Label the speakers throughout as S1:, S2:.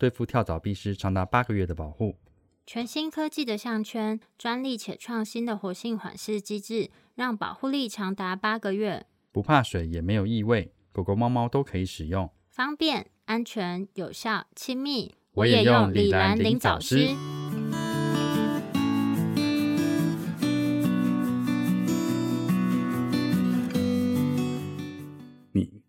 S1: 对付跳蚤必施长达八个月的保护。
S2: 全新科技的项圈，专利且创新的活性缓释机制，让保护力长达八个月。
S1: 不怕水，也没有异味，狗狗、猫猫都可以使用，
S2: 方便、安全、有效、亲密。
S1: 我也用李兰林藻丝。你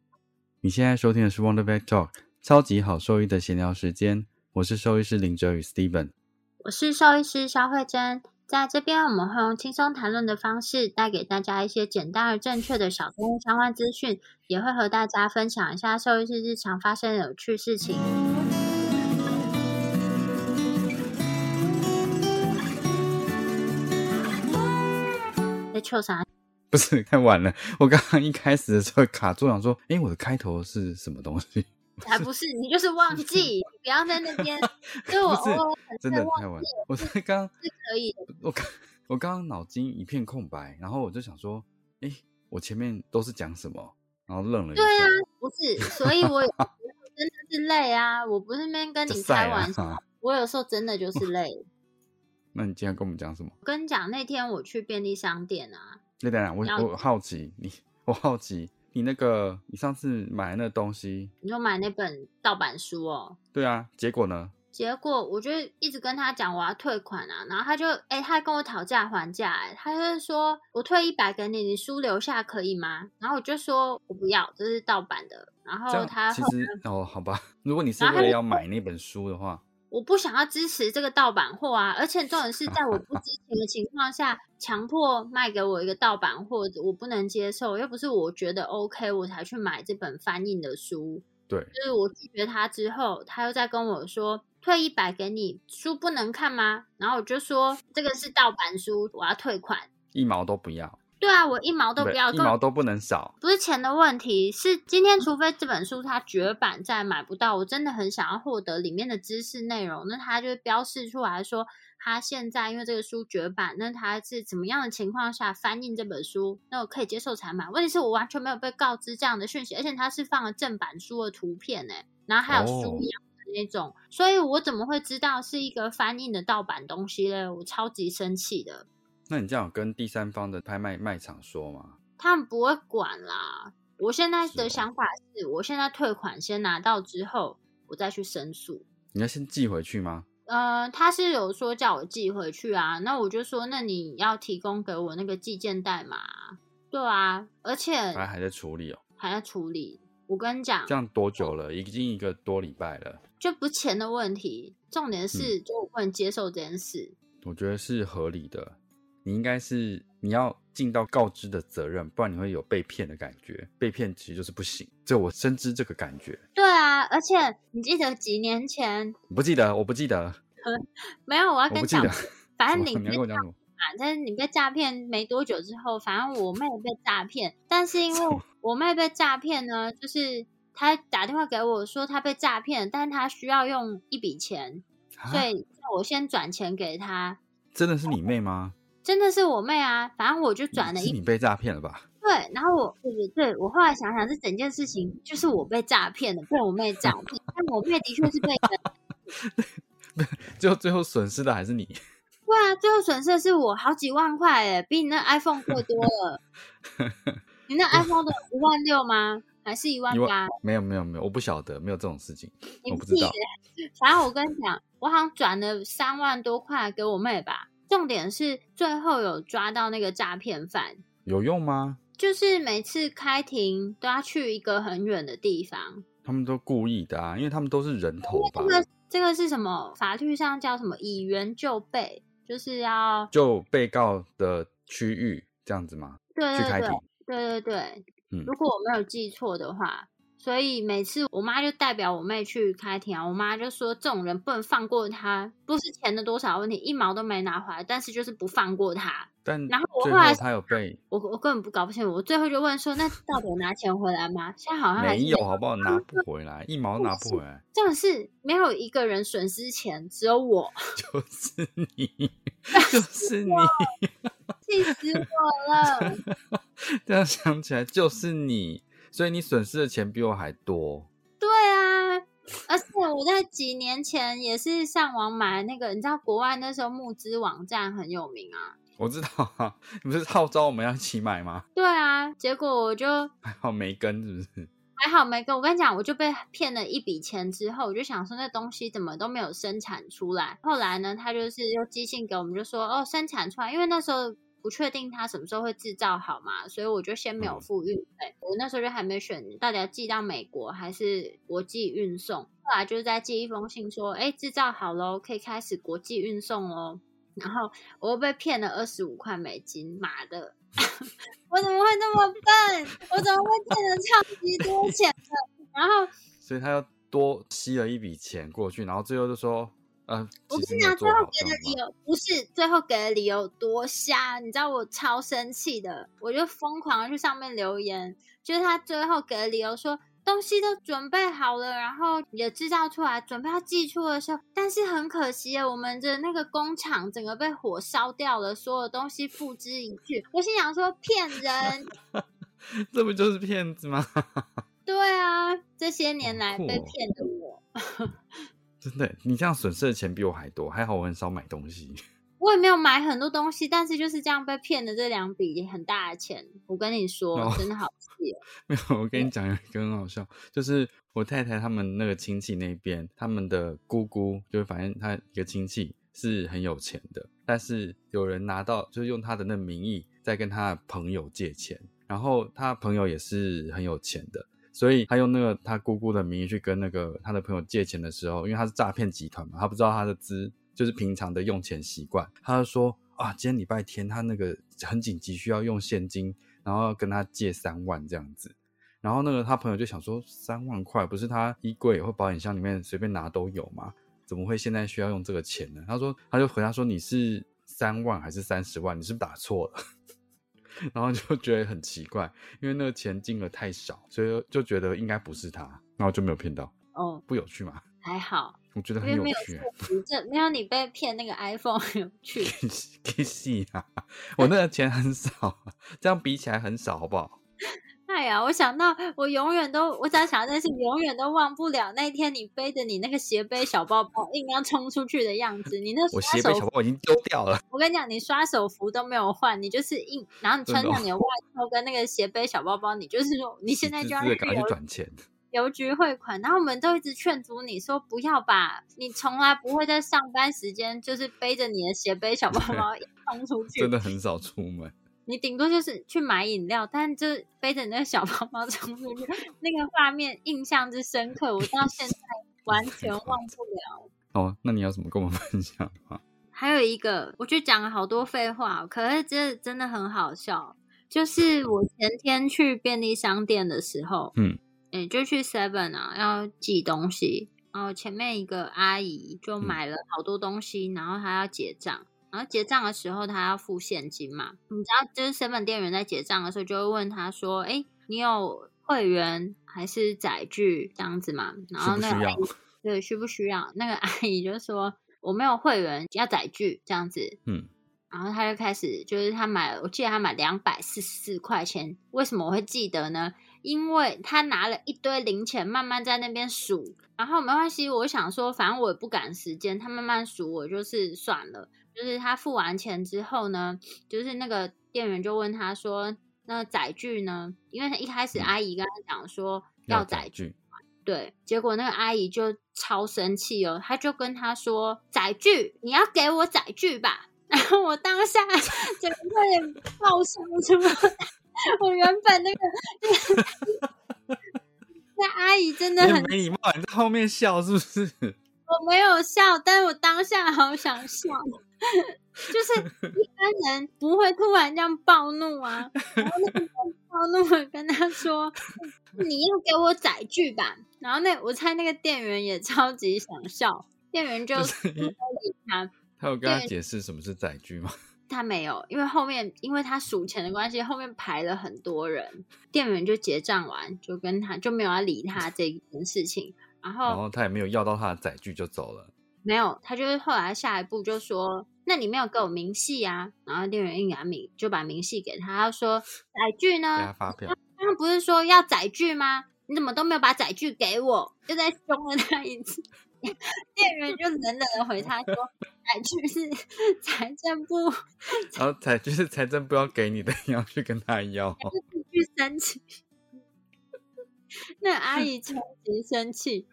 S1: 你现在收听的是 Wonder Vet Talk，超级好兽医的闲聊时间。我是兽医师林哲宇 Steven，
S2: 我是兽医师肖慧珍。在这边，我们会用轻松谈论的方式，带给大家一些简单而正确的小动物相关资讯，也会和大家分享一下兽医师日常发生的有趣事情。在臭啥？
S1: 不是太晚了，我刚刚一开始的时候卡住，想说，哎，我的开头是什么东西？
S2: 才不是，你就是忘记，不要在那边。
S1: 就
S2: 我我
S1: 真的太晚，我才刚
S2: 是可以。
S1: 我刚我刚刚脑筋一片空白，然后我就想说，哎，我前面都是讲什么？然后愣了一下。
S2: 对啊，不是，所以我真的是累啊！我不是那边跟你开玩笑，我有时候真的就是累。
S1: 那你今天跟我们讲什么？
S2: 我跟你讲，那天我去便利商店啊。
S1: 那当然，我我好奇你，我好奇。你那个，你上次买那东西，
S2: 你就买那本盗版书哦。
S1: 对啊，结果呢？
S2: 结果我就一直跟他讲我要退款啊，然后他就哎，他跟我讨价还价，哎，他就是说我退一百给你，你书留下可以吗？然后我就说我不要，这是盗版的。然后他
S1: 其实哦，好吧，如果你是为了要买那本书的话。
S2: 我不想要支持这个盗版货啊！而且重点是在我不知情的情况下，强迫卖给我一个盗版货，我不能接受。又不是我觉得 OK，我才去买这本翻印的书。
S1: 对，
S2: 就是我拒绝他之后，他又在跟我说退一百给你，书不能看吗？然后我就说这个是盗版书，我要退款，
S1: 一毛都不要。
S2: 对啊，我一毛都不要，
S1: 一毛都不能少。
S2: 不是钱的问题，是今天除非这本书它绝版再买不到，我真的很想要获得里面的知识内容，那它就标示出来说，它现在因为这个书绝版，那它是怎么样的情况下翻印这本书，那我可以接受才买。问题是我完全没有被告知这样的讯息，而且它是放了正版书的图片呢，然后还有书样的那种，所以我怎么会知道是一个翻印的盗版东西嘞？我超级生气的。
S1: 那你这样跟第三方的拍卖卖场说吗？
S2: 他们不会管啦。我现在的想法是，我现在退款先拿到之后，我再去申诉。
S1: 你要先寄回去吗？
S2: 呃，他是有说叫我寄回去啊。那我就说，那你要提供给我那个寄件代码。对啊，而且
S1: 还还在处理哦，
S2: 还在处理。我跟你讲，
S1: 这样多久了？已经一个多礼拜了。
S2: 就不钱的问题，重点是就我不能接受这件事。
S1: 我觉得是合理的。你应该是你要尽到告知的责任，不然你会有被骗的感觉。被骗其实就是不行，这我深知这个感觉。
S2: 对啊，而且你记得几年前？
S1: 不记得，我不记得。
S2: 没有，我要跟你讲，反正你
S1: 跟我讲？
S2: 反正你被诈骗没多久之后，反正我妹被诈骗，但是因为我妹被诈骗呢，就是她打电话给我说她被诈骗，但是她需要用一笔钱，所以我先转钱给她。
S1: 真的是你妹吗？
S2: 真的是我妹啊，反正我就转了一。
S1: 你被诈骗了吧？
S2: 对，然后我对对对，我后来想想，这整件事情就是我被诈骗了，被我妹诈骗。但我妹的确是被。
S1: 最后最后损失的还是你。
S2: 对啊，最后损失的是我好几万块诶，比你那 iPhone 贵多了。你那 iPhone 的一万六吗？还是一万八？
S1: 没有没有没有，我不晓得，没有这种事情，我不知道。
S2: 反正我跟你讲，我好像转了三万多块给我妹吧。重点是最后有抓到那个诈骗犯，
S1: 有用吗？
S2: 就是每次开庭都要去一个很远的地方，
S1: 他们都故意的啊，因为他们都是人头吧。
S2: 这个这个是什么？法律上叫什么？以原就被，就是要
S1: 就被告的区域这样子吗？
S2: 对
S1: 对对，
S2: 对对对。嗯，如果我没有记错的话，所以每次我妈就代表我妹去开庭啊，我妈就说这种人不能放过他，不是钱的多少问题，一毛都没拿回来，但是就是不放过他。
S1: 但
S2: 然后我
S1: 最
S2: 后来
S1: 后他有被
S2: 我我根本不搞不清楚，我最后就问说，那到底有拿钱回来吗？现在好像
S1: 没有，好不好？拿不回来，一毛都拿不回来，
S2: 这样是没有一个人损失钱，只有我，
S1: 就是你，就是你。
S2: 气死我了。
S1: 这样想起来就是你，所以你损失的钱比我还多。
S2: 对啊，而且我在几年前也是上网买那个，你知道国外那时候募资网站很有名啊。
S1: 我知道啊，你不是号召我们要一起买吗？
S2: 对啊，结果我就
S1: 还好没跟，是不是？
S2: 还好没跟我跟你讲，我就被骗了一笔钱之后，我就想说那东西怎么都没有生产出来。后来呢，他就是又寄信给我们，就说哦生产出来，因为那时候不确定他什么时候会制造好嘛，所以我就先没有
S1: 嗯
S2: 付运费。我那时候就还没选到底要寄到美国还是国际运送。后来就是在寄一封信说，哎，制造好喽，可以开始国际运送喽。然后我又被骗了二十五块美金，妈的！我怎么会那么笨？我怎么会骗了超级多钱的？然后
S1: 所以他又多吸了一笔钱过去，然后最后就说，呃，
S2: 我跟你讲，最后给的理？由不是最后给的理由多瞎，你知道我超生气的，我就疯狂去上面留言，就是他最后给的理由说东西都准备好了，然后也制造出来，准备要寄出的时候，但是很可惜耶，我们的那个工厂整个被火烧掉了，所有东西付之一炬。我心想说骗人，
S1: 这不就是骗子吗？
S2: 对啊，这些年来被骗的我。
S1: 真的，你这样损失的钱比我还多，还好我很少买东西。
S2: 我也没有买很多东西，但是就是这样被骗的这两笔很大的钱，我跟你说，
S1: 哦
S2: 真的好气哦。
S1: 没有，我跟你讲有一个很好笑，就是我太太他们那个亲戚那边，他们的姑姑，就是反正他一个亲戚是很有钱的，但是有人拿到就是用他的那名义在跟他的朋友借钱，然后他朋友也是很有钱的。所以他用那个他姑姑的名义去跟那个他的朋友借钱的时候，因为他是诈骗集团嘛，他不知道他的资就是平常的用钱习惯，他就说啊，今天礼拜天他那个很紧急需要用现金，然后要跟他借三万这样子。然后那个他朋友就想说，三万块不是他衣柜或保险箱里面随便拿都有吗？怎么会现在需要用这个钱呢？他说，他就回答说，你是三万还是三十万？你是不是打错了？然后就觉得很奇怪，因为那个钱金额太少，所以就觉得应该不是他，然后就没有骗到，
S2: 哦，
S1: 不有趣吗？
S2: 还好，
S1: 我觉得很有趣、
S2: 这没有你被骗那个 iPhone 有趣。
S1: 可以戏啊！我那个钱很少，这样比起来很少，好不好？
S2: 哎呀，我想到我永远都，我只要想到这件事，永远都忘不了那天你背着你那个斜背小包包硬要冲出去的样子。你那
S1: 我斜背小包已经丢掉了，
S2: 我跟你讲，你刷手服都没有换，你就是硬，然后你穿上你的外套跟那个斜背小包包，你就是说你现在就要
S1: 赶快去转钱。
S2: 邮局汇款，然后我们都一直劝阻你说不要吧，你从来不会在上班时间就是背着你的斜背小包包 冲出去，
S1: 真的很少出门。
S2: 你顶多就是去买饮料，但就是背着你那个小包包冲出去，那个画面印象之深刻，我到现在完全忘不了。
S1: 哦，那你要怎么跟我们分享的吗？
S2: 还有一个，我就讲了好多废话，可是这真的很好笑。就是我前天去便利商店的时候，
S1: 嗯，
S2: 诶、就去 Seven 啊，要寄东西，然后前面一个阿姨就
S1: 嗯
S2: 买了好多东西，然后她要结账，然后结账的时候他要付现金嘛，你知道，就是 Seven 店员在结账的时候就会问他说：“哎、你有会员还是载具这样子嘛？”然后那个阿姨？对，需不需要？那个阿姨就说我没有会员，要载具这样子。
S1: 嗯，
S2: 然后他就开始，就是他买，我记得他买两百四十四块钱。为什么我会记得呢？因为他拿了一堆零钱，慢慢在那边数。然后没关系，我想说，反正我也不赶时间，他慢慢数，我就是算了。就是他付完钱之后呢，就是那个店员就问他说：“那载具呢？”因为他一开始
S1: 嗯
S2: 阿姨跟他讲说
S1: 要
S2: 载具。
S1: 具。
S2: 对，结果那个阿姨就超生气哦，她就跟他说：“载具，你要给我载具吧。”然后我当下整个有点爆笑出来。我原本那个那阿姨真的很
S1: 很没礼貌，你在后面笑是不是？
S2: 我没有笑，但是我当下好想笑，就是一般人不会突然这样暴怒啊。然后那个人暴怒的跟他说：“你要给我载具吧。”然后那我猜那个店员也超级想笑，店员就
S1: 就是
S2: 不理他，
S1: 他有跟他解释什么是载具吗？
S2: 他没有，因为后面因为他数钱的关系，后面排了很多人，店员就结账完就跟他就没有要理他这件事情，然后
S1: 然后他也没有要到他的载具就走了。
S2: 没有，他就是后来下一步就说：“那你没有给我明细啊？”然后店员硬给明就把明细给他，他说：“载具
S1: 给他
S2: 呢？
S1: 发票，
S2: 刚刚不是说要载具吗？你怎么都没有把载具给我？”就在凶了他一次。店员就冷冷的回他说：“载具是财政部
S1: 然后载具是财政部要给你的，你 要去跟他要哦。
S2: 去申请。”那阿姨超级生气，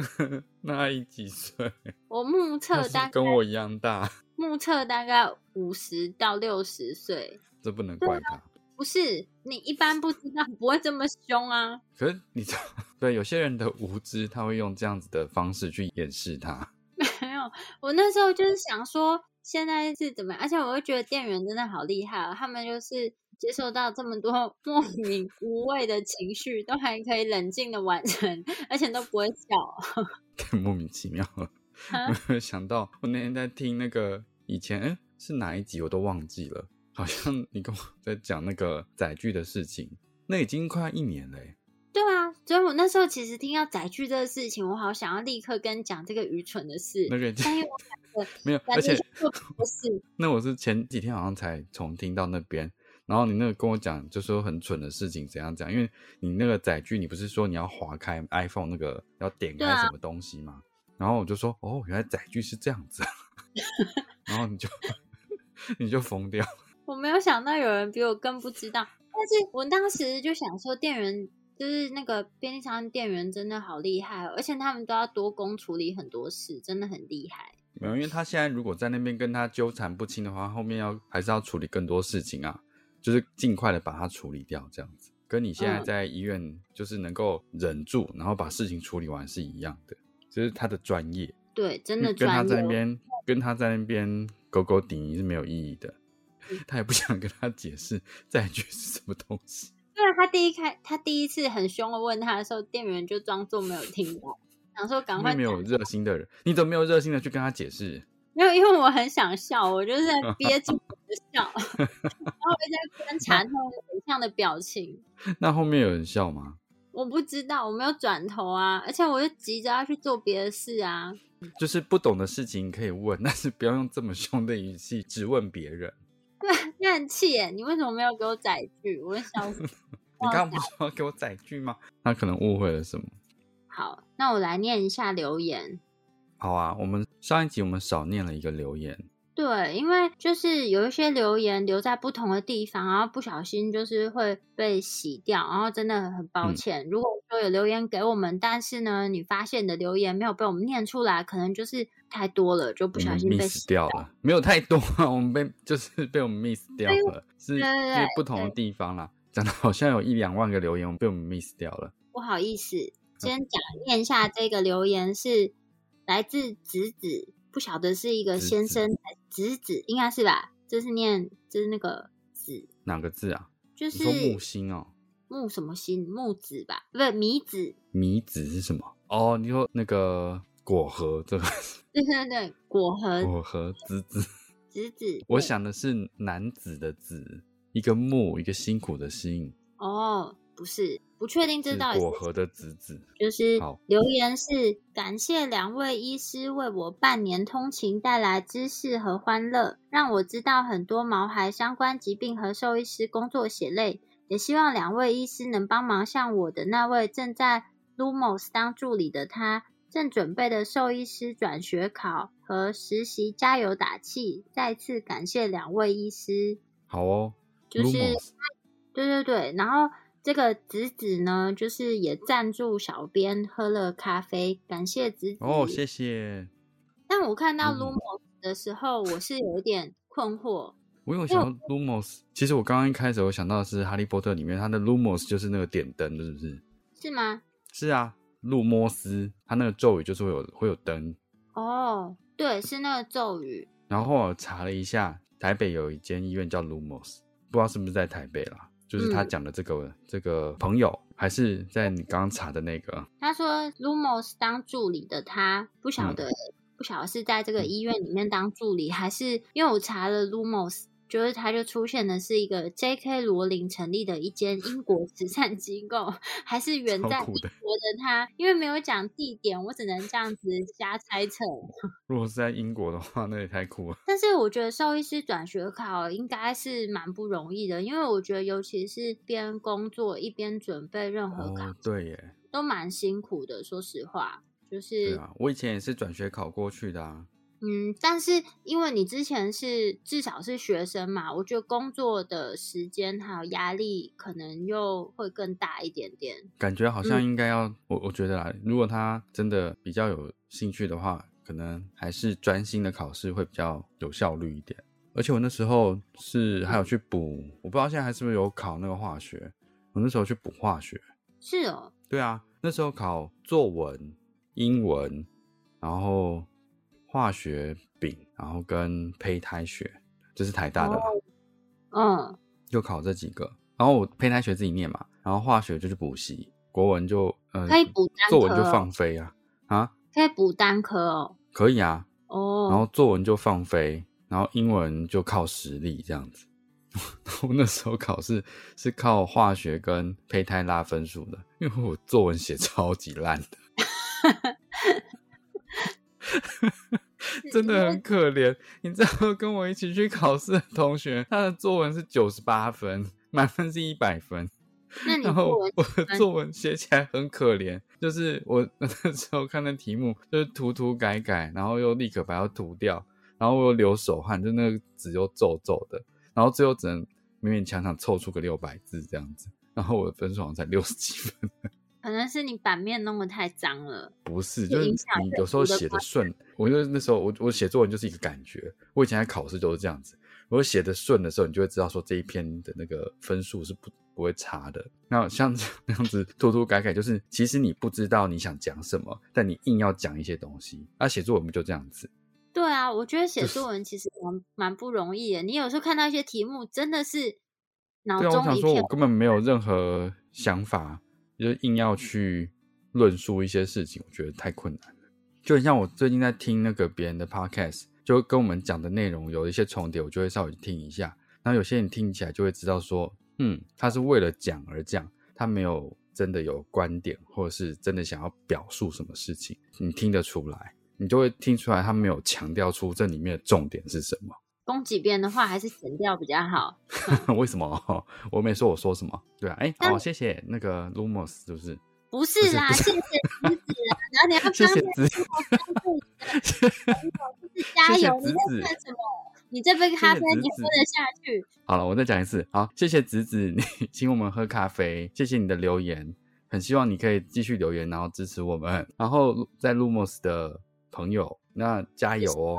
S1: 那阿姨几岁？
S2: 我目测大概
S1: 跟我一样大，
S2: 目测大概五十到六十岁，
S1: 这不能怪他。
S2: 不是你一般不知道不会这么凶啊。
S1: 可是你知道，对有些人的无知，他会用这样子的方式去掩饰他。
S2: 没有，我那时候就是想说，现在是怎么样？而且我会觉得店员真的好厉害哦，他们就是接受到这么多 莫名无谓的情绪，都还可以冷静的完成，而且都不会笑。
S1: 太莫名其妙了。没有想到，我那天在听那个以前，哎，是哪一集我都忘记了，好像你跟我在讲那个载具的事情，那已经快一年了欸。
S2: 对啊，所以我那时候其实听到载具这个事情，我好想要立刻跟你讲这个愚蠢的事，
S1: 那个
S2: 但因为我感觉
S1: 没有，而且
S2: 不是。
S1: 那我是前几天好像才重听到那边，然后你那个跟我讲，就说很蠢的事情怎样讲，因为你那个载具，你不是说你要划开 iPhone 那个要点开什么东西吗？然后我就说，哦，原来载具是这样子。啊，然后你就 你就疯掉，
S2: 我没有想到有人比我更不知道，但是我当时就想说，店员就是那个便利商店店员真的好厉害哦，而且他们都要多工处理很多事，真的很厉害。
S1: 没有，因为他现在如果在那边跟他纠缠不清的话，后面要还是要处理更多事情啊，就是尽快的把它处理掉，这样子，跟你现在
S2: 嗯。
S1: 在医院就是能够忍住，然后把事情处理完是一样的，就是他的专业。
S2: 对，真的
S1: 跟他
S2: 专业。
S1: 在那边跟他在那边狗狗顶是没有意义的，
S2: 嗯
S1: 他也不想跟他解释载具是什么东西。
S2: 对啊，他第一开他第一次很凶的问他的时候，店员就装作没有听到，想说赶快
S1: 没有热心的人，你怎么没有热心的去跟他解释？
S2: 没有，因为我很想笑，我就是在 憋住我的笑，然后我在观察他们脸上的表情。
S1: 那后面有人笑吗？
S2: 我不知道，我没有转头啊，而且我就急着要去做别的事啊。
S1: 就是不懂的事情可以问，但是不要用这么凶的语气质问别人。
S2: 对，那很气耶！你为什么没有给我载具？我会笑死。
S1: 你刚刚不是 说要给我载具吗？他可能误会了什么。
S2: 好，那我来念一下留言。
S1: 好啊，我们上一集我们少念了一个留言，
S2: 对，因为就是有一些留言留在不同的地方，然后不小心就是会被洗掉，然后真的很抱
S1: 嗯
S2: 歉。如果说有留言给我们，但是呢，你发现你的留言没有被我们念出来，可能就是太多了，就不小心被洗
S1: 掉了，没有太多啊，我们被就是被我们 miss 掉了，是不同的地方啦。讲的好像有一两万个留言，我们被我们 miss 掉了。
S2: 不好意思，先讲念一下这个留言是来自子子，不晓得是一个先生还是子子，应该是吧？这是念，就是那个子，
S1: 哪个字啊？
S2: 就是
S1: 说木星哦，
S2: 木什么星木子吧？不是米子，
S1: 米子是什么？哦，你说那个果核这个
S2: 对对对，果核
S1: 果核子子，
S2: 子子。
S1: 我想的是男子的子，一个木，一个辛苦的辛，
S2: 哦，不是，不确定这
S1: 是
S2: 到底是
S1: 果核的子子。
S2: 就是留言是感谢两位医师为我半年通勤带来知识和欢乐，让我知道很多毛孩相关疾病和兽医师工作血泪。也希望两位医师能帮忙向我的那位正在 Lumos 当助理的他，正准备的兽医师转学考和实习加油打气。再次感谢两位医师。
S1: 好哦，
S2: 就是对对对，然后这个子子呢，就是也赞助小编喝了咖啡，感谢子子。
S1: 哦，谢谢。
S2: 但我看到
S1: 嗯
S2: Lumos 的时候，我是有一点困惑。
S1: 我有想到 Lumos，其实我刚刚一开始我想到的是《哈利波特》里面它的 Lumos 就是那个点灯，是不是？
S2: 是吗？
S1: 是啊，路摩斯，它那个咒语就是会有会有灯。
S2: 哦，对，是那个咒语。
S1: 然后我查了一下，台北有一间医院叫 Lumos，不知道是不是在台北啦。就是他
S2: 嗯。
S1: 讲的这个、这个朋友，还是在你刚刚查的那个？
S2: 他说 Lumos 当助理的他不晓
S1: 嗯。
S2: 得、不晓得是在这个医院里面当助理，还是因为我查了 Lumos，就是它就出现的是一个 J.K. 罗琳成立的一间英国慈善机构，还是远在英国
S1: 的
S2: 的他？因为没有讲地点，我只能这样子瞎猜测。
S1: 如果是在英国的话，那也太酷了。
S2: 但是我觉得兽医师转学考应该是蛮不容易的，因为我觉得尤其是边工作一边准备任何考，
S1: 哦，对耶，
S2: 都蛮辛苦的。说实话，就是
S1: 对啊，我以前也是转学考过去的啊。
S2: 嗯，但是因为你之前是至少是学生嘛，我觉得工作的时间还有压力可能又会更大一点点。
S1: 感觉好像
S2: 嗯
S1: 应该要，我我觉得啦，如果他真的比较有兴趣的话，可能还是专心的考试会比较有效率一点。而且我那时候是还有去补，我不知道现在还是不是有考那个化学，我那时候去补化学。
S2: 是哦，
S1: 对啊，那时候考作文、英文，然后化学丙，然后跟胚胎学，这是台大的啦。
S2: 嗯，
S1: 就考这几个。然后我胚胎学自己念嘛，然后化学就是补习，国文就呃
S2: 可以补单
S1: 作文就放飞啊啊，
S2: 可以补单科哦。
S1: 可以啊。
S2: 哦，
S1: 然后作文就放飞，然后英文就靠实力这样子。我那时候考试是靠化学跟胚胎拉分数的，因为我作文写超级烂的，真的很可怜。你知道跟我一起去考试的同学，他的作文是九十八分，满分是一百分。
S2: 那 你
S1: 然后我的作文写起来很可怜，就是我 那时候看的题目，就是涂涂改改，然后又立刻把它涂掉，然后我又流手汗，就那个纸又皱皱的，然后最后只能勉勉强强凑出个六百字这样子，然后我的分数好像才六十几分，
S2: 可能是你版面弄得太脏了。
S1: 不是，就是你有时候写的顺，我就那时候我我写作文就是一个感觉，我以前在考试就是这样子，我写的顺的时候，你就会知道说这一篇的那个分数是不不会差的。那像这 样子涂涂改改，就是其实你不知道你想讲什么，但你硬要讲一些东西。那、写作文不就这样子？
S2: 对啊，我觉得写作文其实蛮蛮不容易的。你有时候看到一些题目，真的是脑
S1: 对啊，我想说，
S2: 中一片
S1: 我根本没有任何想法，就硬要去论述一些事情，我觉得太困难了。就很像我最近在听那个别人的 podcast，就跟我们讲的内容有一些重叠，我就会稍微听一下。然后有些人听起来就会知道说，嗯，他是为了讲而讲，他没有真的有观点，或者是真的想要表述什么事情，你听得出来，你就会听出来他没有强调出这里面的重点是什么。
S2: 攻击别人的话，还是剪掉比较好。
S1: 为什么？我没说我说什么？对啊，哎、
S2: 但
S1: 好，谢谢那个 Lumos，是不是？
S2: 不是啦，谢谢子子啊，然后你要刚
S1: 谢谢
S2: 才
S1: 子，
S2: 就是加油，你在干什么？你这杯咖啡你喝得下去？
S1: 好了，我再讲一次。好，谢谢子子，你请我们喝咖啡，谢谢你的留言，很希望你可以继续留言，然后支持我们。然后在 Lumos 的朋友，那加油哦！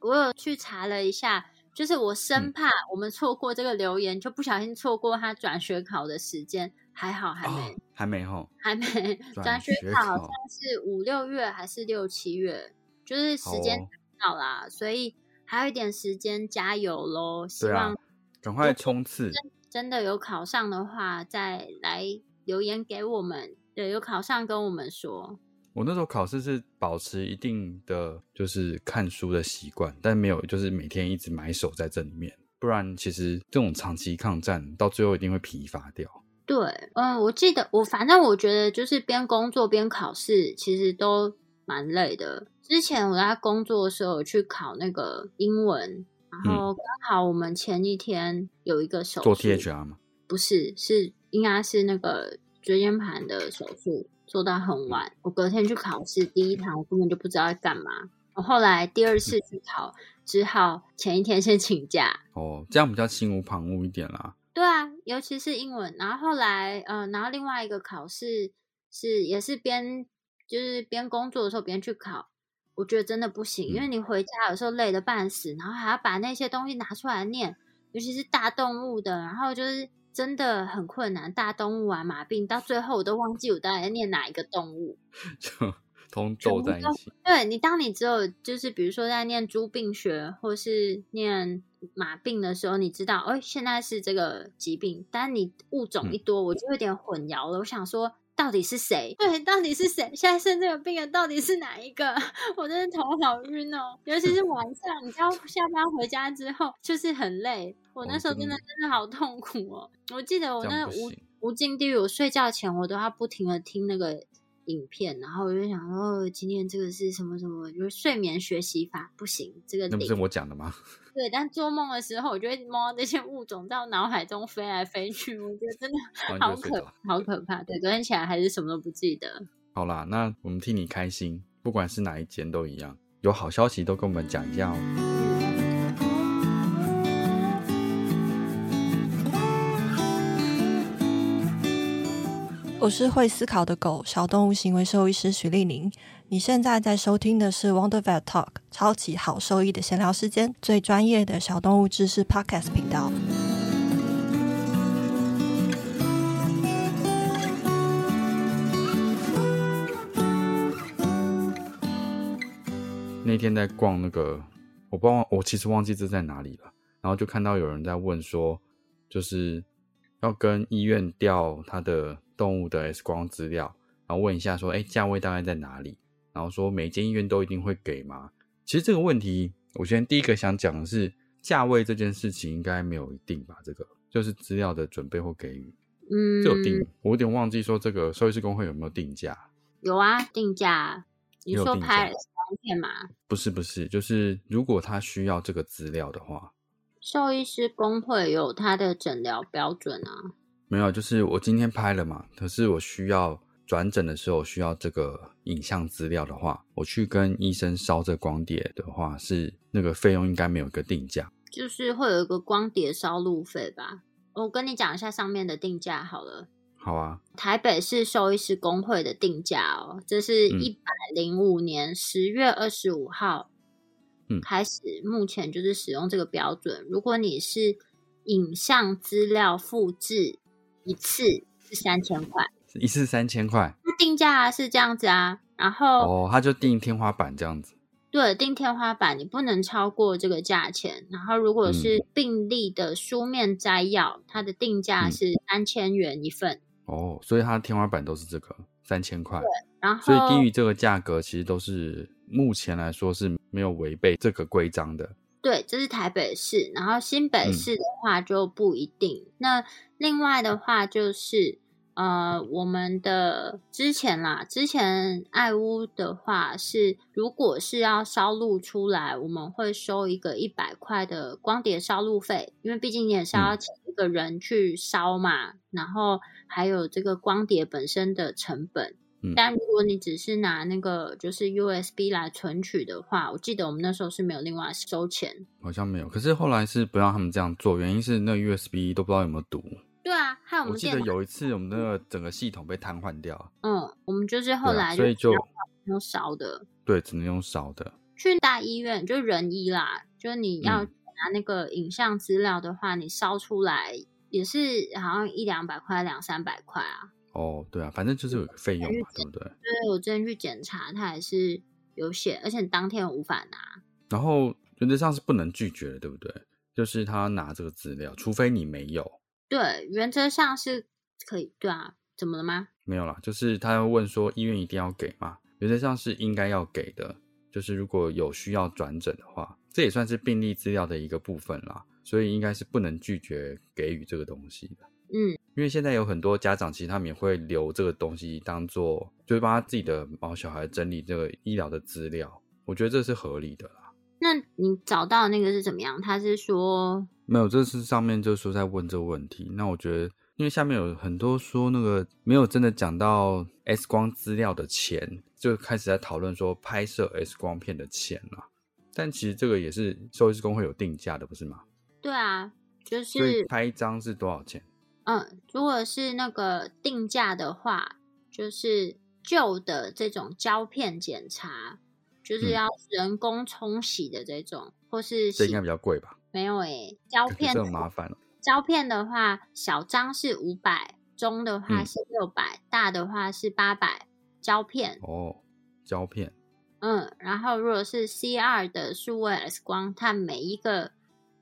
S2: 我有去查了一下，就是我
S1: 嗯
S2: 生怕我们错过这个留言，就不小心错过他转学考的时间。还好还没，
S1: 哦、还没吼，
S2: 还没
S1: 转
S2: 转学
S1: 学
S2: 考，好像是五六月还是六七月，就是时间到啦，所以还有一点时间，加油喽！希望，
S1: 赶快冲刺！
S2: 真的有考上的话，再来留言给我们。对，有考上跟我们说。
S1: 我那时候考试是保持一定的就是看书的习惯，但没有就是每天一直埋首在这里面，不然其实这种长期抗战到最后一定会疲乏掉。
S2: 对，嗯，我记得我反正我觉得就是边工作边考试，其实都蛮累的。之前我在工作的时候有去考那个英文，然后刚好我们前一天有一个手术，
S1: 做 THR 吗？
S2: 不是，是应该是那个椎间盘的手术，做到很晚。我隔天去考试，第一堂我根本就不知道在干嘛。我后来第二次去考，只好前一天先请假。
S1: 哦，这样比较心无旁骛一点啦。
S2: 对啊，尤其是英文。然后后来，呃，然后另外一个考试是也是边就是边工作的时候边去考，我觉得真的不行，因为你回家有时候累得半死，然后还要把那些东西拿出来念，尤其是大动物的，然后就是真的很困难。大动物啊，马病，到最后我都忘记我到底在念哪一个动物。
S1: 就通皱在一起。
S2: 对你，当你只有就是比如说在念猪病学，或是念马病的时候，你知道，哎，现在是这个疾病，但你物种一
S1: 嗯
S2: 多，我就有点混淆了。我想说，到底是谁？对，到底是谁？现在生这个病的到底是哪一个？我真的头好晕哦，尤其是晚上，你知道下班回家之后就是很累。我那
S1: 哦
S2: 时候真的
S1: 真的
S2: 好痛苦哦。我记得我那个无无尽地狱，我睡觉前我都要不停的听那个影片，然后我就想说，哦今天这个是什么什么，就是睡眠学习法，不行，这个
S1: 那不是我讲的吗？
S2: 对，但做梦的时候，我就会摸到这些物种在我脑海中飞来飞去，我觉得真的 好可。好可怕。对，昨天起来还是什么都不记得。
S1: 好啦，那我们替你开心，不管是哪一间都一样，有好消息都跟我们讲一下哦。
S3: 我是会思考的狗，小动物行为兽医师徐丽玲。你现在在收听的是 Wonder Vet Talk，超级好兽医的闲聊时间，最专业的小动物知识 Podcast 频道。
S1: 那天在逛那个，我不知道，我其实忘记这在哪里了。然后就看到有人在问说，就是要跟医院调他的动物的 X 光资料，然后问一下说，哎，价位大概在哪里？然后说每间医院都一定会给吗？其实这个问题，我先第一个想讲的是价位这件事情应该没有一定吧？这个就是资料的准备或给予，
S2: 嗯，
S1: 这有定，我有点忘记说这个兽医师工会有没有定价？
S2: 有啊，定价。你说拍 X 光片吗？
S1: 不是不是，就是如果他需要这个资料的话，
S2: 兽医师工会有他的诊疗标准啊。
S1: 没有，就是我今天拍了嘛，可是我需要转诊的时候需要这个影像资料的话，我去跟医生烧这光碟的话，是那个费用应该没有一个定价。
S2: 就是会有一个光碟烧路费吧。我跟你讲一下上面的定价好了。
S1: 好啊，
S2: 台北市兽医师工会的定价哦，这是
S1: 嗯
S2: 一百零五年十月二十五号
S1: 嗯
S2: 开始，目前就是使用这个标准。如果你是影像资料复制一次是三千块，
S1: 一次三千块
S2: 那定价是这样子啊。然后、
S1: 哦，他就定天花板这样子。
S2: 对定天花板，你不能超过这个价钱。然后如果是病例的书面摘要，它的定价
S1: 嗯
S2: 是三千元一份。
S1: 哦，所以它的天花板都是这个三千块，对
S2: 然后
S1: 所以低于这个价格，其实都是目前来说是没有违背这个规章的。
S2: 对，这是台北市，然后新北
S1: 嗯
S2: 市的话就不一定。那另外的话就是，呃，我们的之前啦，之前爱屋的话是，如果是要烧录出来，我们会收一个一百块的光碟烧录费，因为毕竟你也是要
S1: 嗯
S2: 请一个人去烧嘛，然后还有这个光碟本身的成本。
S1: 嗯
S2: 但如果你只是拿那个就是 USB 来存取的话，我记得我们那时候是没有另外收钱。
S1: 好像没有，可是后来是不让他们这样做，原因是那个 USB 都不知道有没有毒。
S2: 对啊，还有
S1: 我记
S2: 们电脑，
S1: 得有一次我们那个整个系统被瘫痪掉，
S2: 嗯，我们就是后来
S1: 所以就
S2: 用烧的，
S1: 对，只能用烧的。
S2: 去大医院就人医啦，就是你要
S1: 嗯
S2: 拿那个影像资料的话，你烧出来也是好像一两百块、两三百块啊。
S1: 哦，对啊，反正就是有个费用嘛，对不对？
S2: 对我之前去检查，他还是有写，而且你当天无法拿。
S1: 然后原则上是不能拒绝的，对不对？就是他拿这个资料，除非你没有，
S2: 对，原则上是可以。对啊，怎么了吗？
S1: 没有啦，就是他会问说医院一定要给吗？原则上是应该要给的，就是如果有需要转诊的话，这也算是病历资料的一个部分啦，所以应该是不能拒绝给予这个东西的。
S2: 嗯，
S1: 因为现在有很多家长，其实他们也会留这个东西当做，就是帮他自己的毛小孩整理这个医疗的资料，我觉得这是合理的啦。
S2: 那你找到那个是怎么样？他是说，
S1: 没有，这是上面就是说在问这个问题。那我觉得，因为下面有很多说那个没有真的讲到 X 光资料的钱，就开始在讨论说拍摄 X 光片的钱啦。但其实这个也是兽医师工会有定价的，不是吗？
S2: 对啊，就是
S1: 拍一张是多少钱？
S2: 嗯，如果是那个定价的话，就是旧的这种胶片检查，就是
S1: 嗯
S2: 要人工冲洗的这种，或是
S1: 这应该比较贵吧？
S2: 没有诶、胶片
S1: 这很麻烦了。
S2: 胶片的话，小张是五百，中的话
S1: 嗯
S2: 是六百、大的话是八百。胶片，
S1: 哦，胶片，
S2: 嗯，然后如果是 C 二的数位 X 光，它每一个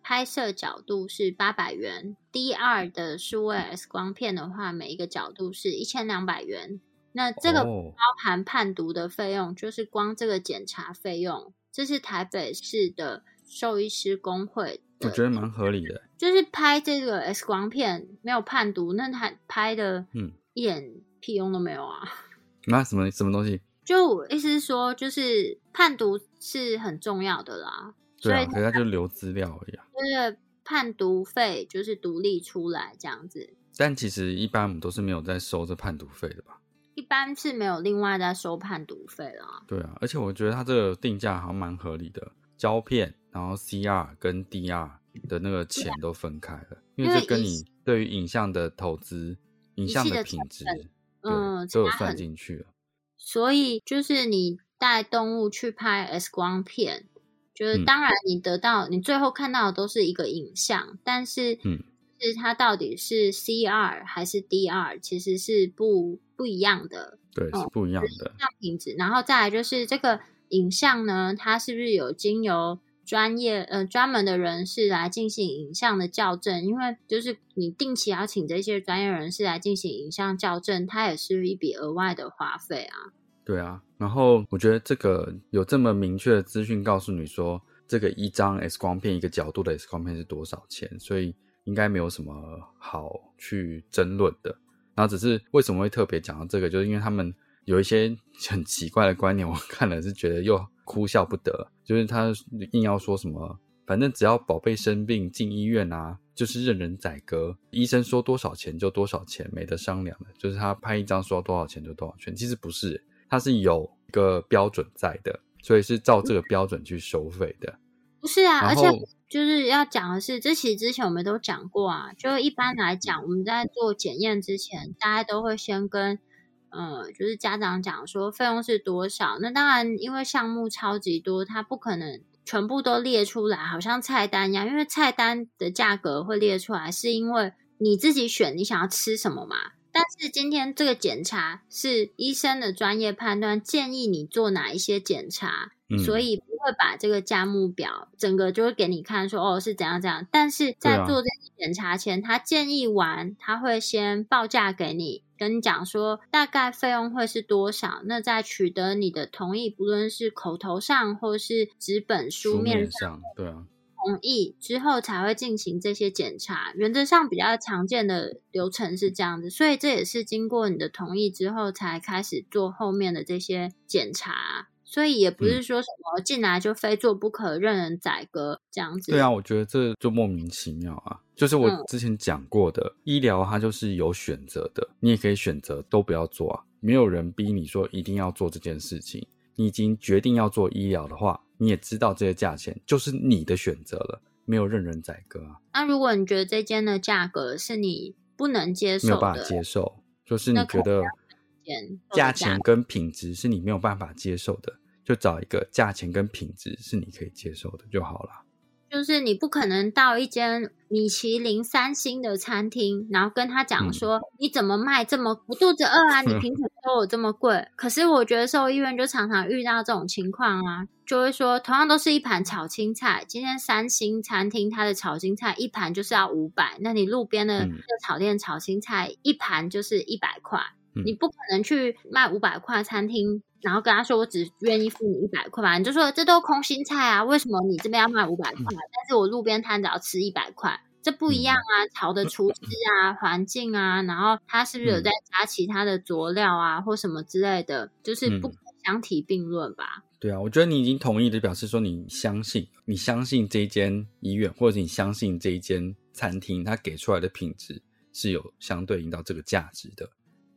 S2: 拍摄角度是八百元，D 二的数位 X 光片的话，每一个角度是一千两百元。那这个
S1: 哦
S2: 包含判读的费用，就是光这个检查费用，这是台北市的兽医师工会
S1: 我觉得蛮合理的。
S2: 就是拍这个 X 光片没有判读，那他拍的
S1: 嗯，
S2: 一点屁用都没有啊。
S1: 那什么什么东西？
S2: 就我意思是说，就是判读是很重要的啦，所以
S1: 可是他就留资料而已啊。
S2: 就是判读费就是独立出来这样子，
S1: 但其实一般我们都是没有在收这判读费的吧？
S2: 一般是没有另外在收判读费啦。
S1: 对啊，而且我觉得它这个定价好像蛮合理的，胶片，然后 CR 跟 DR 的那个钱都分开了，因为
S2: 因为
S1: 这跟你对于影像的投资、影像
S2: 的
S1: 品质，
S2: 嗯
S1: 都有算进去了。
S2: 所以就是你带动物去拍 X 光片，就是
S1: 嗯
S2: 当然你得到、你最后看到的都是一个影像，但是
S1: 嗯，
S2: 是它到底是 CR 还是 DR，其实是不不一样的
S1: 对，
S2: 哦
S1: 是不一样的。
S2: 像品质。然后再来就是这个影像呢，它是不是有经由专业呃专门的人士来进行影像的校正？因为就是你定期要请这些专业人士来进行影像校正，它也是一笔额外的花费啊。
S1: 对啊，然后我觉得这个有这么明确的资讯告诉你说，这个一张 X 光片一个角度的 X 光片是多少钱，所以应该没有什么好去争论的。然后只是为什么会特别讲到这个，就是因为他们有一些很奇怪的观念，我看了是觉得又哭笑不得。就是他硬要说什么，反正只要宝贝生病进医院啊，就是任人宰割，医生说多少钱就多少钱，没得商量的。就是他拍一张说多少钱就多少钱，其实不是，它是有一个标准在的，所以是照这个标准去收费的。
S2: 不是啊，而且就是要讲的是，这其实之前我们都讲过啊。就一般来讲，我们在做检验之前，大家都会先跟呃，就是家长讲说费用是多少。那当然，因为项目超级多，它不可能全部都列出来，好像菜单一样。因为菜单的价格会列出来，是因为你自己选你想要吃什么嘛。但是今天这个检查是医生的专业判断，建议你做哪一些检查，
S1: 嗯
S2: 所以不会把这个价目表整个就会给你看说哦是怎样怎样。但是在做这个检查前，他建议完，他会先报价给你，跟你讲说大概费用会是多少。那再取得你的同意，不论是口头上或是纸本书面
S1: 上，对啊，
S2: 同意之后才会进行这些检查。原则上比较常见的流程是这样子，所以这也是经过你的同意之后才开始做后面的这些检查。所以也不
S1: 嗯
S2: 是说什么进来就非做不可、任人宰割这样子。
S1: 对啊，我觉得这就莫名其妙啊。就是我
S2: 嗯
S1: 之前讲过的，医疗它就是有选择的，你也可以选择都不要做啊，没有人逼你说一定要做这件事情。你已经决定要做医疗的话，你也知道这些价钱就是你的选择了，没有任人宰割啊，
S2: 那如果你觉得这间的价格是你不能接受的，
S1: 没有办法接受。就是你觉得价钱跟品质是你没有办法接受的，就找一个价钱跟品质是你可以接受的就好了。
S2: 就是你不可能到一间米其林三星的餐厅，然后跟他讲
S1: 嗯
S2: 说、你怎么卖这么我肚子饿啊？你凭什么收我这么贵？可是我觉得兽医院就常常遇到这种情况啊，就会说同样都是一盘炒青菜，今天三星餐厅它的炒青菜一盘就是要五百，那你路边的
S1: 嗯
S2: 这个炒店炒青菜一盘就是一百块，
S1: 嗯
S2: 你不可能去卖五百块餐厅。然后跟他说，我只愿意付你一百块吧，你就说这都空心菜啊，为什么你这边要卖五百块，但是我路边摊只要吃一百块？这不一样啊，炒的厨师啊、环境啊，然后他是不是有在加其他的佐料啊，或什么之类的，就是不可相提并论吧？
S1: 对啊，我觉得你已经同意的，表示说你相信，你相信这一间医院，或者你相信这一间餐厅，它给出来的品质是有相对应到这个价值的。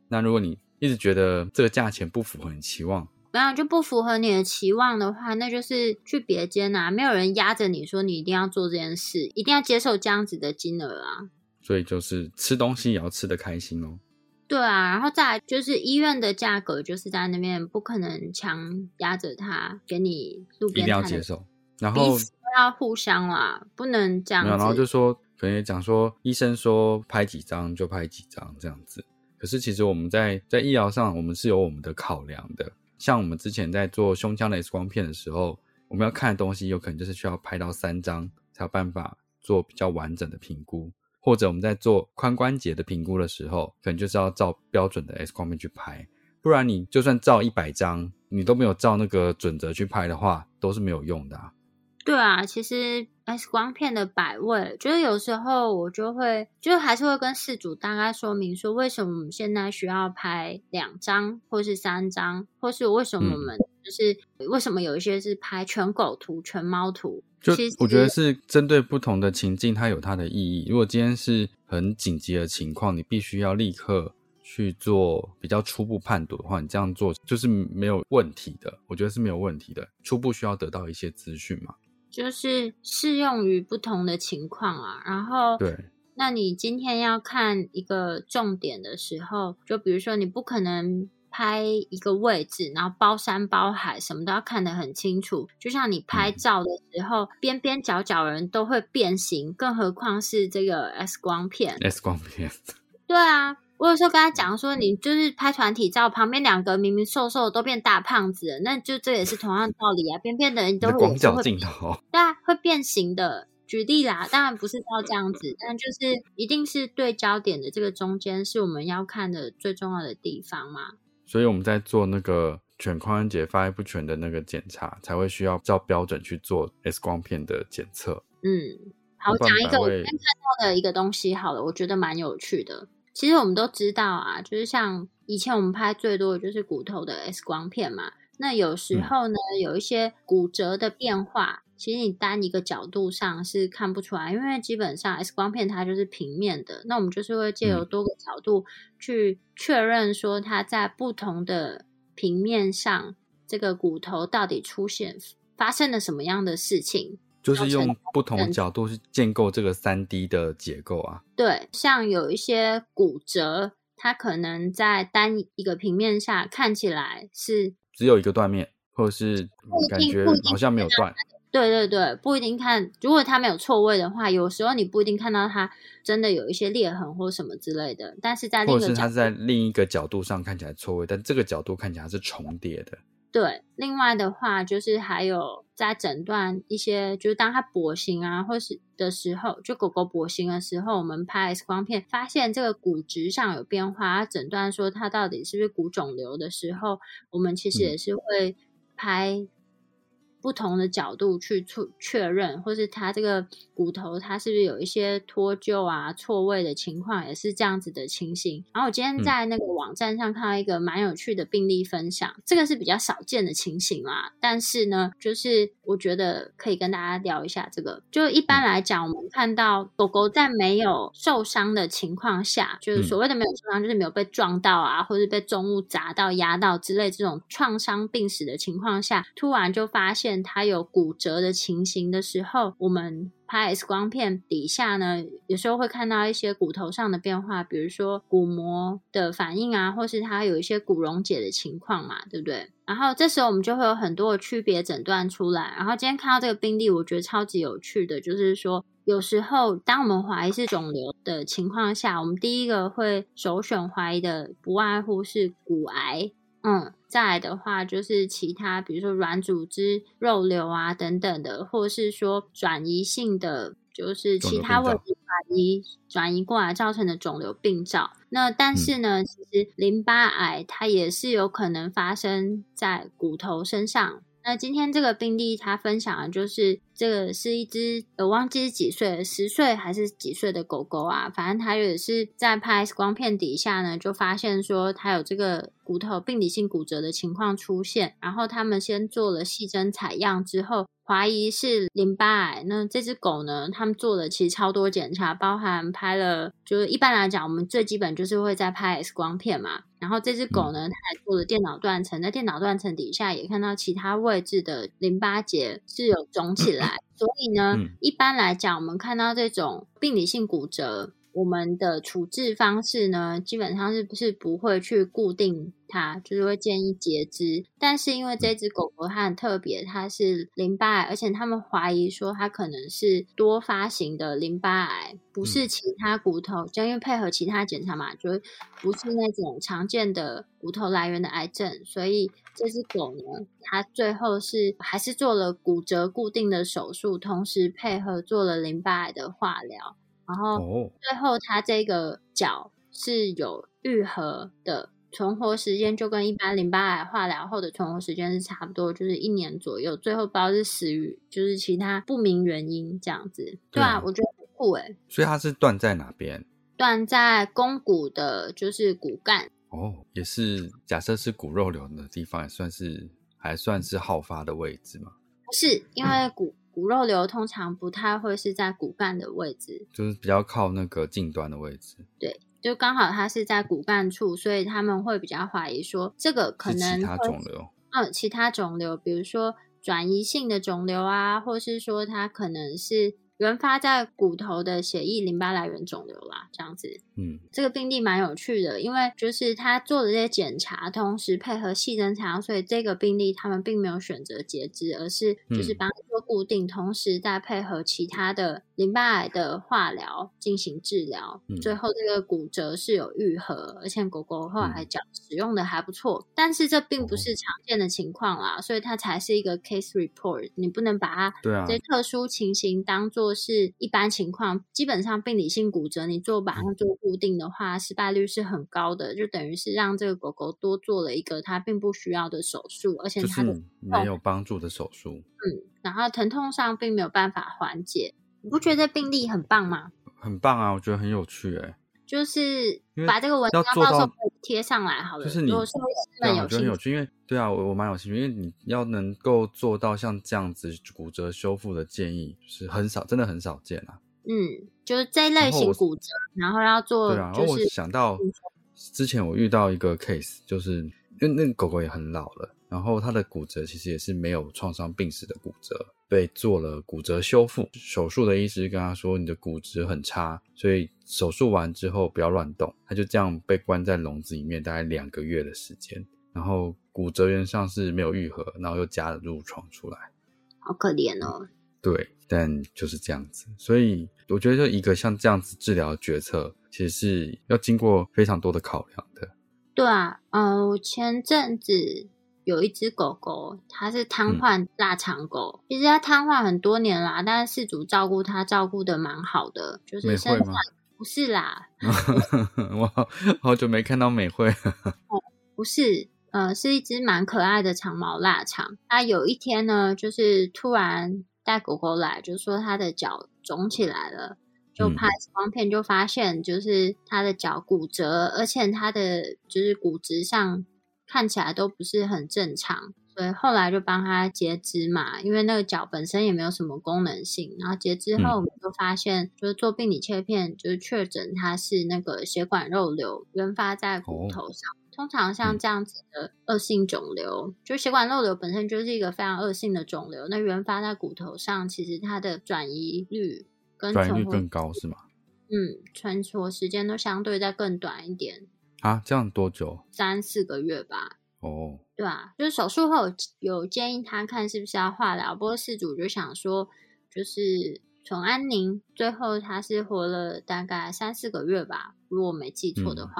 S1: 那如果你一直觉得这个价钱不符合你期望，
S2: 没有就不符合你的期望的话，那就是去别间啊，没有人压着你说你一定要做这件事，一定要接受这样子的金额啊。
S1: 所以就是吃东西也要吃的开心哦。
S2: 对啊，然后再来就是医院的价格，就是在那边不可能强压着他给你路
S1: 一定要接受。然后
S2: 要互相啦，不能这样子。
S1: 然后就说可能也讲说，医生说拍几张就拍几张这样子。可是其实我们在在医疗上，我们是有我们的考量的。像我们之前在做胸腔的 X 光片的时候，我们要看的东西有可能就是需要拍到三张才有办法做比较完整的评估，或者我们在做髋关节的评估的时候，可能就是要照标准的 X 光片去拍，不然你就算照一百张，你都没有照那个准则去拍的话，都是没有用的。
S2: 对啊，其实 X 光片的摆位，就是有时候我就会，就还是会跟事主大概说明说，为什么我们现在需要拍两张，或是三张，或是为什么我们就是为什么有一些是拍全狗图、全猫图。
S1: 就
S2: 其实
S1: 我觉得是针对不同的情境，它有它的意义。如果今天是很紧急的情况，你必须要立刻去做比较初步判读的话，你这样做就是没有问题的。我觉得是没有问题的。初步需要得到一些资讯嘛？
S2: 就是适用于不同的情况啊。然后，
S1: 对，
S2: 那你今天要看一个重点的时候，就比如说你不可能拍一个位置，然后包山包海，什么都要看得很清楚。就像你拍照的时候，边边角角人都会变形，更何况是这个 X 光片。
S1: X 光片，
S2: 对啊，我有时候跟他讲说，你就是拍团体照，旁边两个明明瘦瘦的都变大胖子了，那就这也是同样的道理啊。边边的人
S1: 你
S2: 都
S1: 广角镜头，
S2: 对啊，会变形的。举例啦，当然不是到这样子，但就是一定是对焦点的这个中间是我们要看的最重要的地方嘛。
S1: 所以我们在做那个全髋关节发育不全的那个检查，才会需要照标准去做 X 光片的检测。
S2: 嗯，好，我讲一个我
S1: 百位
S2: 今天看到的一个东西好了，我觉得蛮有趣的。其实我们都知道啊，就是像以前我们拍最多的就是骨头的 X 光片嘛。那有时
S1: 嗯
S2: 候呢，有一些骨折的变化，其实你单一个角度上是看不出来，因为基本上 X 光片它就是平面的。那我们就是会借由
S1: 嗯
S2: 多个角度去确认说它在不同的平面上，这个骨头到底出现发生了什么样的事情。
S1: 就是用不同的角度去建构这个三 D 的结构啊。
S2: 对，像有一些骨折，它可能在单一个平面下看起来是，
S1: 只有一个断面，或者是感觉好像没有断。
S2: 对对对，不一定看。如果它没有错位的话，有时候你不一定看到它真的有一些裂痕或什么之类的。但是在另
S1: 或
S2: 一个角
S1: 者是它是在另一个角度上看起来错位，但这个角度看起来是重叠的。
S2: 对，另外的话就是还有在诊断一些，就是当它跛行啊，或是的时候，就狗狗跛行的时候，我们拍 X 光片发现这个骨质上有变化，它诊断说它到底是不是骨肿瘤的时候，我们其实
S1: 嗯。
S2: 也是会拍不同的角度去确确认，或是它这个骨头它是不是有一些脱臼啊、错位的情况，也是这样子的情形。然后我今天
S1: 嗯
S2: 在那个网站上看到一个蛮有趣的病例分享，这个是比较少见的情形啦。但是呢，就是我觉得可以跟大家聊一下这个。就一般来讲，我们看到狗狗在没有受伤的情况下，就是
S1: 嗯
S2: 所谓的没有受伤，就是没有被撞到啊，或是被重物砸到、压到之类这种创伤病史的情况下，突然就发现它有骨折的情形的时候，我们拍 X 光片底下呢，有时候会看到一些骨头上的变化，比如说骨膜的反应啊，或是它有一些骨溶解的情况嘛，对不对？然后这时候我们就会有很多的区别诊断出来。然后今天看到这个病例，我觉得超级有趣的，就是说有时候当我们怀疑是肿瘤的情况下，我们第一个会首选怀疑的不外乎是骨癌。嗯，再来的话就是其他，比如说软组织、肉瘤啊等等的，或是说转移性的，就是其他位置转移转移过来造成的肿瘤病灶。那但是呢，其实淋巴癌它也是有可能发生在骨头身上。那今天这个病例，他分享的就是这个是一只我忘记是几岁，十岁还是几岁的狗狗啊？反正它也是在拍 X 光片底下呢，就发现说它有这个骨头病理性骨折的情况出现。然后他们先做了细针采样之后，怀疑是淋巴癌。那这只狗呢，他们做了其实超多检查，包含拍了，就是一般来讲，我们最基本就是会在拍 X 光片嘛。然后这只狗呢，它还做了电脑断层，在电脑断层底下也看到其他位置的淋巴结是有肿起来。所以呢，
S1: 嗯
S2: 一般来讲，我们看到这种病理性骨折，我们的处置方式呢，基本上是不是不会去固定它，就是会建议截肢。但是因为这只狗狗它很特别，它是淋巴癌，而且他们怀疑说它可能是多发型的淋巴癌，不是其他骨头，就因为配合其他检查嘛，就不是那种常见的骨头来源的癌症，所以这只狗呢，它最后是还是做了骨折固定的手术，同时配合做了淋巴癌的化疗。然后最后，它这个脚是有愈合的，存活时间就跟一般淋巴癌化疗后的存活时间是差不多，就是一年左右。最后不知道是死于就是其他不明原因这样子，对啊，我觉得很酷诶。
S1: 所以它是断在哪边？
S2: 断在肱骨的，就是骨干。
S1: 哦，也是假设是骨肉瘤的地方，也算是还算是好发的位置嘛？
S2: 不是，因为骨。骨肉瘤通常不太会是在骨干的位置，
S1: 就是比较靠那个近端的位置。
S2: 对，就刚好它是在骨干处，所以他们会比较怀疑说这个可能
S1: 其他肿瘤。
S2: 嗯，其他肿瘤，比如说转移性的肿瘤啊，或是说它可能是。原发在骨头的血液淋巴来源肿瘤啦，这样子。
S1: 嗯，
S2: 这个病例蛮有趣的，因为就是他做的这些检查，同时配合细针查，所以这个病例他们并没有选择截肢，而是就是帮他做固定，同时再配合其他的淋巴癌的化疗进行治疗。最后这个骨折是有愈合，而且狗狗后来讲使用的还不错。但是这并不是常见的情况啦，所以它才是一个 case report。你不能把它
S1: 对啊
S2: 这特殊情形当做。是一般情况，基本上病理性骨折，你做把它做固定的话，失败率是很高的，就等于是让这个狗狗多做了一个它并不需要的手术，而且它的
S1: 没有帮助的手术。
S2: 嗯，然后疼痛上并没有办法缓解，你不觉得病例很棒吗？
S1: 很棒啊，我觉得很有趣哎。
S2: 就是把这个文章到时候贴上来好了。
S1: 就是你，
S2: 我
S1: 觉得很有趣，因为对啊，我我蛮有兴趣，因为你要能够做到像这样子骨折修复的建议，是很少，真的很少见啊。
S2: 嗯，就是这类型骨折，然后要做，
S1: 对啊。然后我想到之前我遇到一个 case，就是因为那个狗狗也很老了，然后它的骨折其实也是没有创伤病史的骨折。被做了骨折修复手术的医师跟他说：“你的骨质很差，所以手术完之后不要乱动。”他就这样被关在笼子里面，大概两个月的时间。然后骨折原上是没有愈合，然后又加了褥疮出来，
S2: 好可怜哦。
S1: 对，但就是这样子。所以我觉得就，一个像这样子治疗决策，其实是要经过非常多的考量的。
S2: 对啊，嗯，我前阵子。有一只狗狗，它是瘫痪腊肠狗。其实它瘫痪很多年啦，但是饲主照顾它照顾的蛮好的。就是身上不是啦，
S1: 我好久没看到美惠。
S2: 哦，不是，呃，是一只蛮可爱的长毛腊肠。它有一天呢，就是突然带狗狗来，就说它的脚肿起来了，就拍 X 光片就发现，就是它的脚骨折，而且它的就是骨质上。看起来都不是很正常，所以后来就帮他截肢嘛。因为那个脚本身也没有什么功能性，然后截肢后，我们就发现，就是做病理切片，就是确诊他是那个血管肉瘤，原发在骨头上。通常像这样子的恶性肿瘤，就血管肉瘤本身就是一个非常恶性的肿瘤。那原发在骨头上，其实它的转移率跟
S1: 转移率更高，是吗？
S2: 嗯，存活时间都相对再更短一点。
S1: 啊，这样多久？
S2: 三四个月吧。
S1: 哦，
S2: 对啊，就是手术后有建议他看是不是要化疗，不过事主就想说，就是从安宁，最后他是活了大概三四个月吧，如果没记错的话。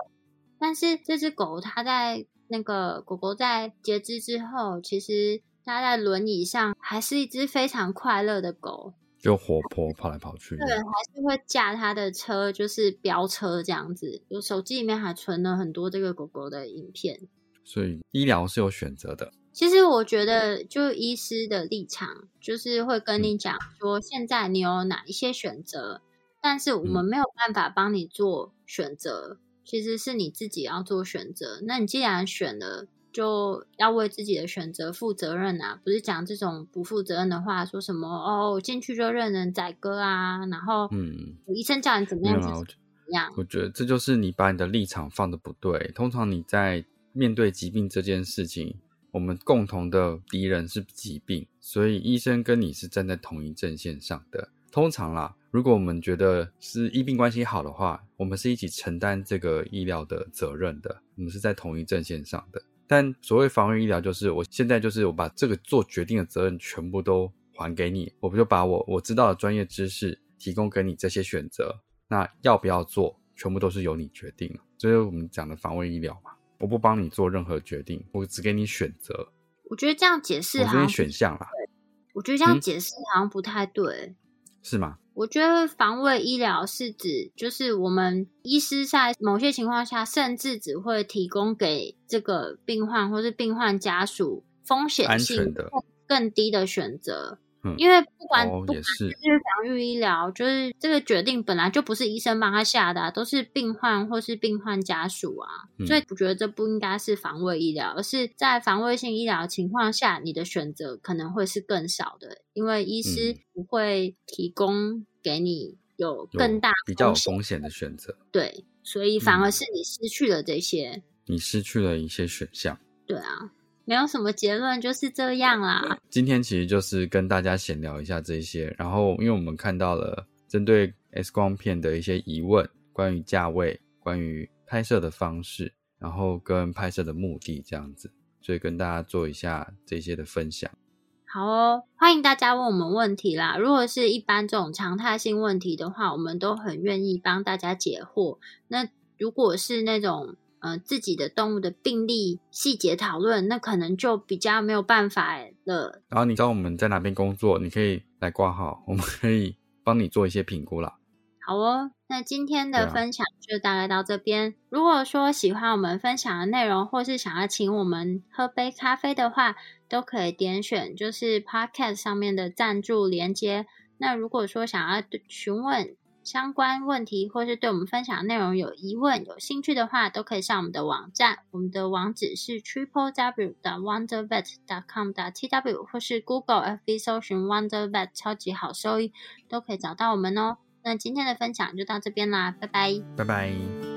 S2: 但是这只狗，它在那个狗狗在截肢之后，其实它在轮椅上还是一只非常快乐的狗。
S1: 就活泼跑来跑去，
S2: 对，还是会驾他的车，就是飙车这样子。有手机里面还存了很多这个狗狗的影片，
S1: 所以医疗是有选择的。
S2: 其实我觉得，就医师的立场，就是会跟你讲说，现在你有哪一些选择，但是我们没有办法帮你做选择，其实是你自己要做选择。那你既然选了。就要为自己的选择负责任啊！不是讲这种不负责任的话，说什么哦，进去就任人宰割啊，然后嗯，医生叫你怎么样怎么样？
S1: 我觉得这就是你把你的立场放的不对。通常你在面对疾病这件事情，我们共同的敌人是疾病，所以医生跟你是站在同一阵线上的。通常啦，如果我们觉得是医病关系好的话，我们是一起承担这个医疗的责任的，我们是在同一阵线上的。但所谓防卫医疗，就是我现在就是我把这个做决定的责任全部都还给你，我不就把我我知道的专业知识提供给你这些选择，那要不要做，全部都是由你决定了。这是我们讲的防卫医疗嘛，我不帮你做任何决定，我只给你选择，
S2: 我觉得这样解释好像
S1: 选项啦，
S2: 我觉得这样
S1: 嗯
S2: 解释好像不太对。
S1: 是吗？
S2: 我觉得防卫医疗是指，就是我们医师在某些情况下，甚至只会提供给这个病患或是病患家属风险性更低的选择。
S1: 嗯
S2: 因为不管、
S1: 哦，
S2: 不
S1: 管是，
S2: 就是防御医疗，就是这个决定本来就不是医生帮他下的、啊，都是病患或是病患家属啊，
S1: 嗯
S2: 所以我觉得这不应该是防卫医疗，而是在防卫性医疗情况下，你的选择可能会是更少的，因为医师
S1: 嗯。
S2: 不会提供给你有
S1: 有
S2: 更大
S1: 比较有
S2: 风险
S1: 的选择，
S2: 对，所以反
S1: 嗯。
S2: 而是你失去了这些，
S1: 你失去了一些选项。
S2: 对啊，没有什么结论，就是这样啦。
S1: 今天其实就是跟大家闲聊一下这些，然后因为我们看到了针对 X 光片的一些疑问，关于价位、关于拍摄的方式，然后跟拍摄的目的这样子，所以跟大家做一下这些的分享。
S2: 好哦，欢迎大家问我们问题啦。如果是一般这种常态性问题的话，我们都很愿意帮大家解惑。那如果是那种呃自己的动物的病例细节讨论，那可能就比较没有办法了。
S1: 然后你知道我们在哪边工作，你可以来挂号，我们可以帮你做一些评估啦。
S2: 好哦，那今天的分享就大概到这边。如果说喜欢我们分享的内容，或是想要请我们喝杯咖啡的话，都可以点选就是 Podcast 上面的赞助连接。那如果说想要对询问相关问题，或是对我们分享内容有疑问、有兴趣的话，都可以上我们的网站，我们的网址是 triple w 的 wondervet com 的 t w，或是 Google FB 搜寻 Wondervet 超级好收益，都可以找到我们哦。那今天的分享就到这边啦，拜拜。
S1: 拜拜。